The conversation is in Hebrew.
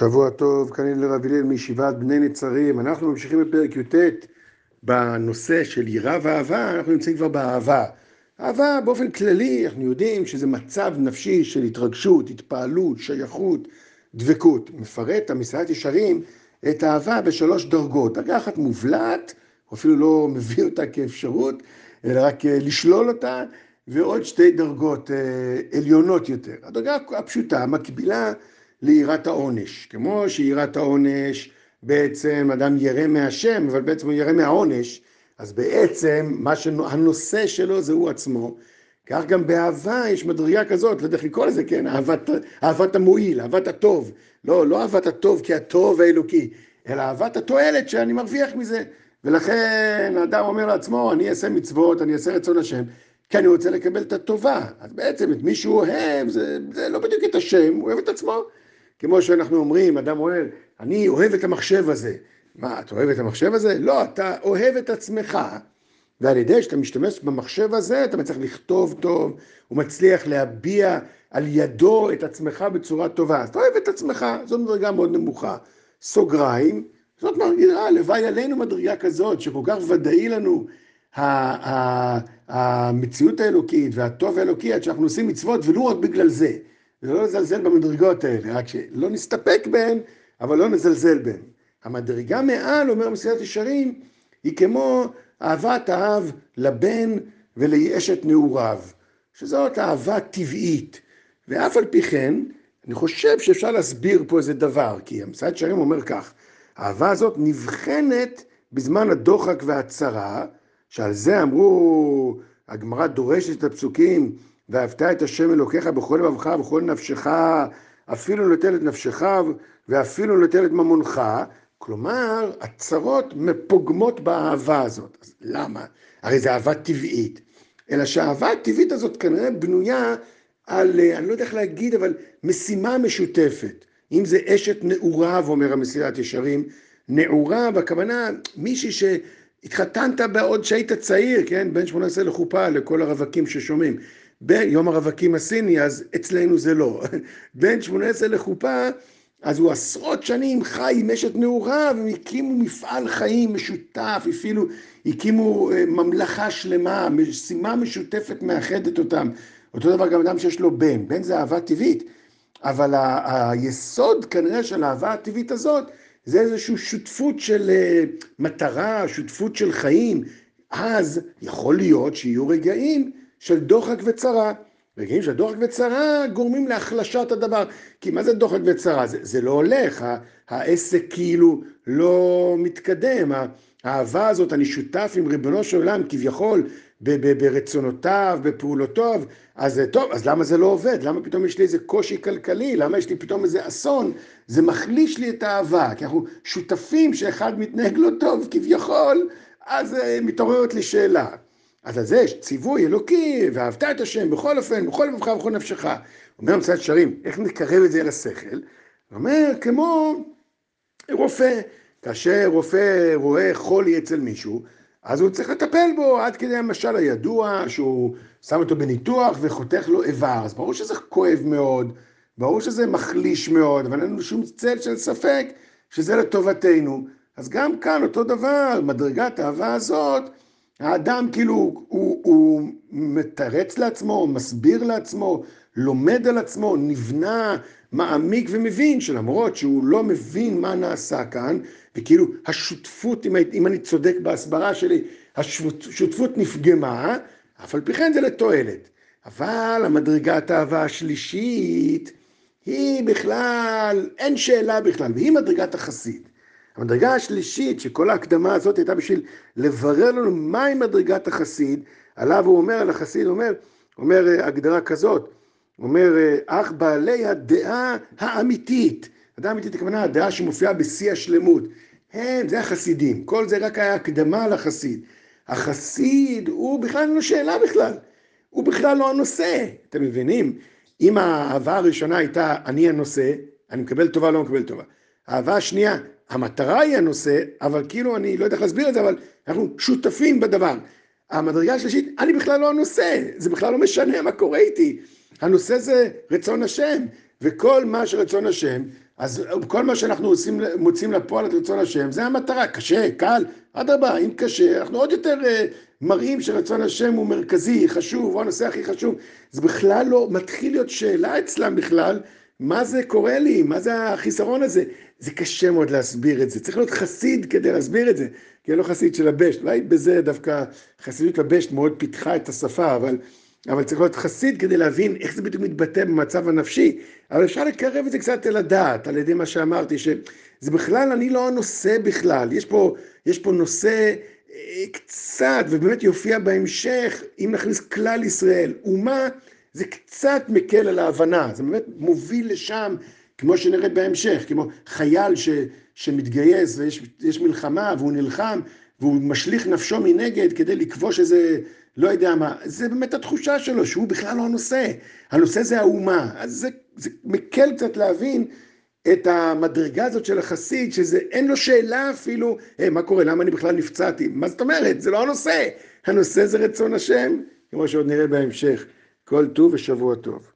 שבוע טוב, כאן הלל רב הלל מישיבת בני נצרים. אנחנו ממשיכים בפרק י"ט בנושא של יראה ואהבה, אנחנו נמצאים כבר באהבה. אהבה באופן כללי, אנחנו יודעים שזה מצב נפשי של התרגשות, התפעלות, שייכות, דבקות. מפרט המסעד ישרים את האהבה בשלוש דרגות. דרגה אחת מובלעת, הוא אפילו לא מביא אותה כאפשרות, אלא רק אה, לשלול אותה, ועוד שתי דרגות אה, עליונות יותר. הדרגה הפשוטה, מקבילה ליראת העונש. כמו שיראת העונש, בעצם אדם ירא מהשם, אבל בעצם הוא ירא מהעונש, אז בעצם מה שהנושא שלו זה הוא עצמו. כך גם באהבה יש מדרגה כזאת, לא יודע איך לקרוא לזה, כן, אהבת, אהבת המועיל, אהבת הטוב. לא, לא אהבת הטוב כי הטוב האלוקי, אלא אהבת התועלת שאני מרוויח מזה. ולכן האדם אומר לעצמו, אני אעשה מצוות, אני אעשה רצון השם, כי אני רוצה לקבל את הטובה. אז בעצם את מי שהוא אוהב, זה, זה לא בדיוק את השם, הוא אוהב את עצמו. כמו שאנחנו אומרים, אדם אומר, אני אוהב את המחשב הזה. מה, אתה אוהב את המחשב הזה? לא, אתה אוהב את עצמך, ועל ידי שאתה משתמש במחשב הזה, אתה מצליח לכתוב טוב, הוא מצליח להביע על ידו את עצמך בצורה טובה. אז אתה אוהב את עצמך, זו מדרגה מאוד נמוכה. סוגריים, זאת מדרגה, הלוואי עלינו מדרגה כזאת, שכל כך ודאי לנו המציאות האלוקית והטוב האלוקי, עד שאנחנו עושים מצוות, ולו רק בגלל זה. ולא לזלזל במדרגות האלה, רק שלא נסתפק בהן, אבל לא נזלזל בהן. המדרגה מעל, אומר מסילת ישרים, היא כמו אהבת האב לבן וליאשת נעוריו, שזאת אהבה טבעית. ואף על פי כן, אני חושב שאפשר להסביר פה איזה דבר, כי המסילת ישרים אומר כך, האהבה הזאת נבחנת בזמן הדוחק והצרה, שעל זה אמרו, הגמרא דורשת את הפסוקים, ואהבת את השם אלוקיך בכל לבבך ובכל נפשך, אפילו נוטל את נפשך ואפילו נוטל את ממונך. כלומר, הצרות מפוגמות באהבה הזאת. אז למה? הרי זו אהבה טבעית. אלא שהאהבה הטבעית הזאת כנראה בנויה על, אני לא יודע איך להגיד, אבל משימה משותפת. אם זה אשת נעוריו, אומר המסילת ישרים, נעוריו, הכוונה מישהי שהתחתנת בעוד שהיית צעיר, כן? בין 18 לחופה, לכל הרווקים ששומעים. ביום הרווקים הסיני, אז אצלנו זה לא. בין 18 לחופה, אז הוא עשרות שנים חי עם אשת נעוריו, הם הקימו מפעל חיים משותף, אפילו הקימו אה, ממלכה שלמה, משימה משותפת מאחדת אותם. אותו דבר גם אדם שיש לו בן, בן זה אהבה טבעית, אבל ה- היסוד כנראה של האהבה הטבעית הזאת, זה איזושהי שותפות של אה, מטרה, שותפות של חיים. אז יכול להיות שיהיו רגעים של דוחק וצרה. רגעים של דוחק וצרה גורמים להחלשת הדבר. כי מה זה דוחק וצרה? זה, זה לא הולך, העסק כאילו לא מתקדם. האהבה הזאת, אני שותף עם ריבונו של עולם כביכול ברצונותיו, בפעולותיו, אז טוב, אז למה זה לא עובד? למה פתאום יש לי איזה קושי כלכלי? למה יש לי פתאום איזה אסון? זה מחליש לי את האהבה, כי אנחנו שותפים שאחד מתנהג לא טוב כביכול, אז אה, מתעוררת לי שאלה. אז על זה יש ציווי אלוקי, ואהבת את השם בכל אופן, בכל לבבך ובכל נפשך. אומר מצד שרים, איך נקרב את זה לשכל? הוא אומר, כמו רופא, כאשר רופא רואה חולי אצל מישהו, אז הוא צריך לטפל בו עד כדי המשל הידוע, שהוא שם אותו בניתוח וחותך לו איבר. אז ברור שזה כואב מאוד, ברור שזה מחליש מאוד, אבל אין לנו שום צל של ספק שזה לטובתנו. אז גם כאן אותו דבר, מדרגת האהבה הזאת, האדם כאילו הוא, הוא, מתרץ לעצמו, מסביר לעצמו, לומד על עצמו, נבנה, מעמיק ומבין שלמרות שהוא לא מבין מה נעשה כאן, וכאילו השותפות, אם, אם אני צודק בהסברה שלי, השותפות נפגמה, אף על פי כן זה לתועלת. אבל המדרגת האהבה השלישית היא בכלל, אין שאלה בכלל, והיא מדרגת החסיד. המדרגה השלישית, שכל ההקדמה הזאת הייתה בשביל לברר לנו מהי מדרגת החסיד, עליו הוא אומר, על החסיד, אומר, אומר אה, הגדרה כזאת, אומר, אה, אך בעלי הדעה האמיתית, הדעה האמיתית הכוונה הדעה שמופיעה בשיא השלמות, הם, זה החסידים, כל זה רק היה הקדמה לחסיד. החסיד הוא בכלל אין לו שאלה בכלל, הוא בכלל לא הנושא, אתם מבינים? אם האהבה הראשונה הייתה אני הנושא, אני מקבל טובה, לא מקבל טובה. האהבה השנייה, המטרה היא הנושא, אבל כאילו אני לא יודע איך להסביר את זה, אבל אנחנו שותפים בדבר. המדרגה השלישית, אני בכלל לא הנושא, זה בכלל לא משנה מה קורה איתי. הנושא זה רצון השם. וכל מה שרצון השם, אז כל מה שאנחנו עושים, מוצאים לפועל את רצון השם, זה המטרה, קשה, קל, אדרבה, אם קשה, אנחנו עוד יותר uh, מראים שרצון השם הוא מרכזי, חשוב, הוא הנושא הכי חשוב. זה בכלל לא, מתחיל להיות שאלה אצלם בכלל, מה זה קורה לי, מה זה החיסרון הזה. זה קשה מאוד להסביר את זה, צריך להיות חסיד כדי להסביר את זה, כי אני לא חסיד של הבשט, אולי בזה דווקא חסידות הבשט מאוד פיתחה את השפה, אבל... אבל צריך להיות חסיד כדי להבין איך זה בדיוק מתבטא במצב הנפשי, אבל אפשר לקרב את זה קצת אל הדעת, על ידי מה שאמרתי, שזה בכלל, אני לא הנושא בכלל, יש פה, יש פה נושא אה, קצת, ובאמת יופיע בהמשך, אם נכניס כלל ישראל, אומה, זה קצת מקל על ההבנה, זה באמת מוביל לשם, כמו שנראה בהמשך, כמו חייל ש, שמתגייס ויש מלחמה והוא נלחם, והוא משליך נפשו מנגד כדי לכבוש איזה, לא יודע מה, זה באמת התחושה שלו, שהוא בכלל לא הנושא. הנושא זה האומה. אז זה, זה מקל קצת להבין את המדרגה הזאת של החסיד, שזה אין לו שאלה אפילו, hey, מה קורה, למה אני בכלל נפצעתי? מה זאת אומרת? זה לא הנושא. הנושא זה רצון השם, כמו שעוד נראה בהמשך. כל טוב ושבוע טוב.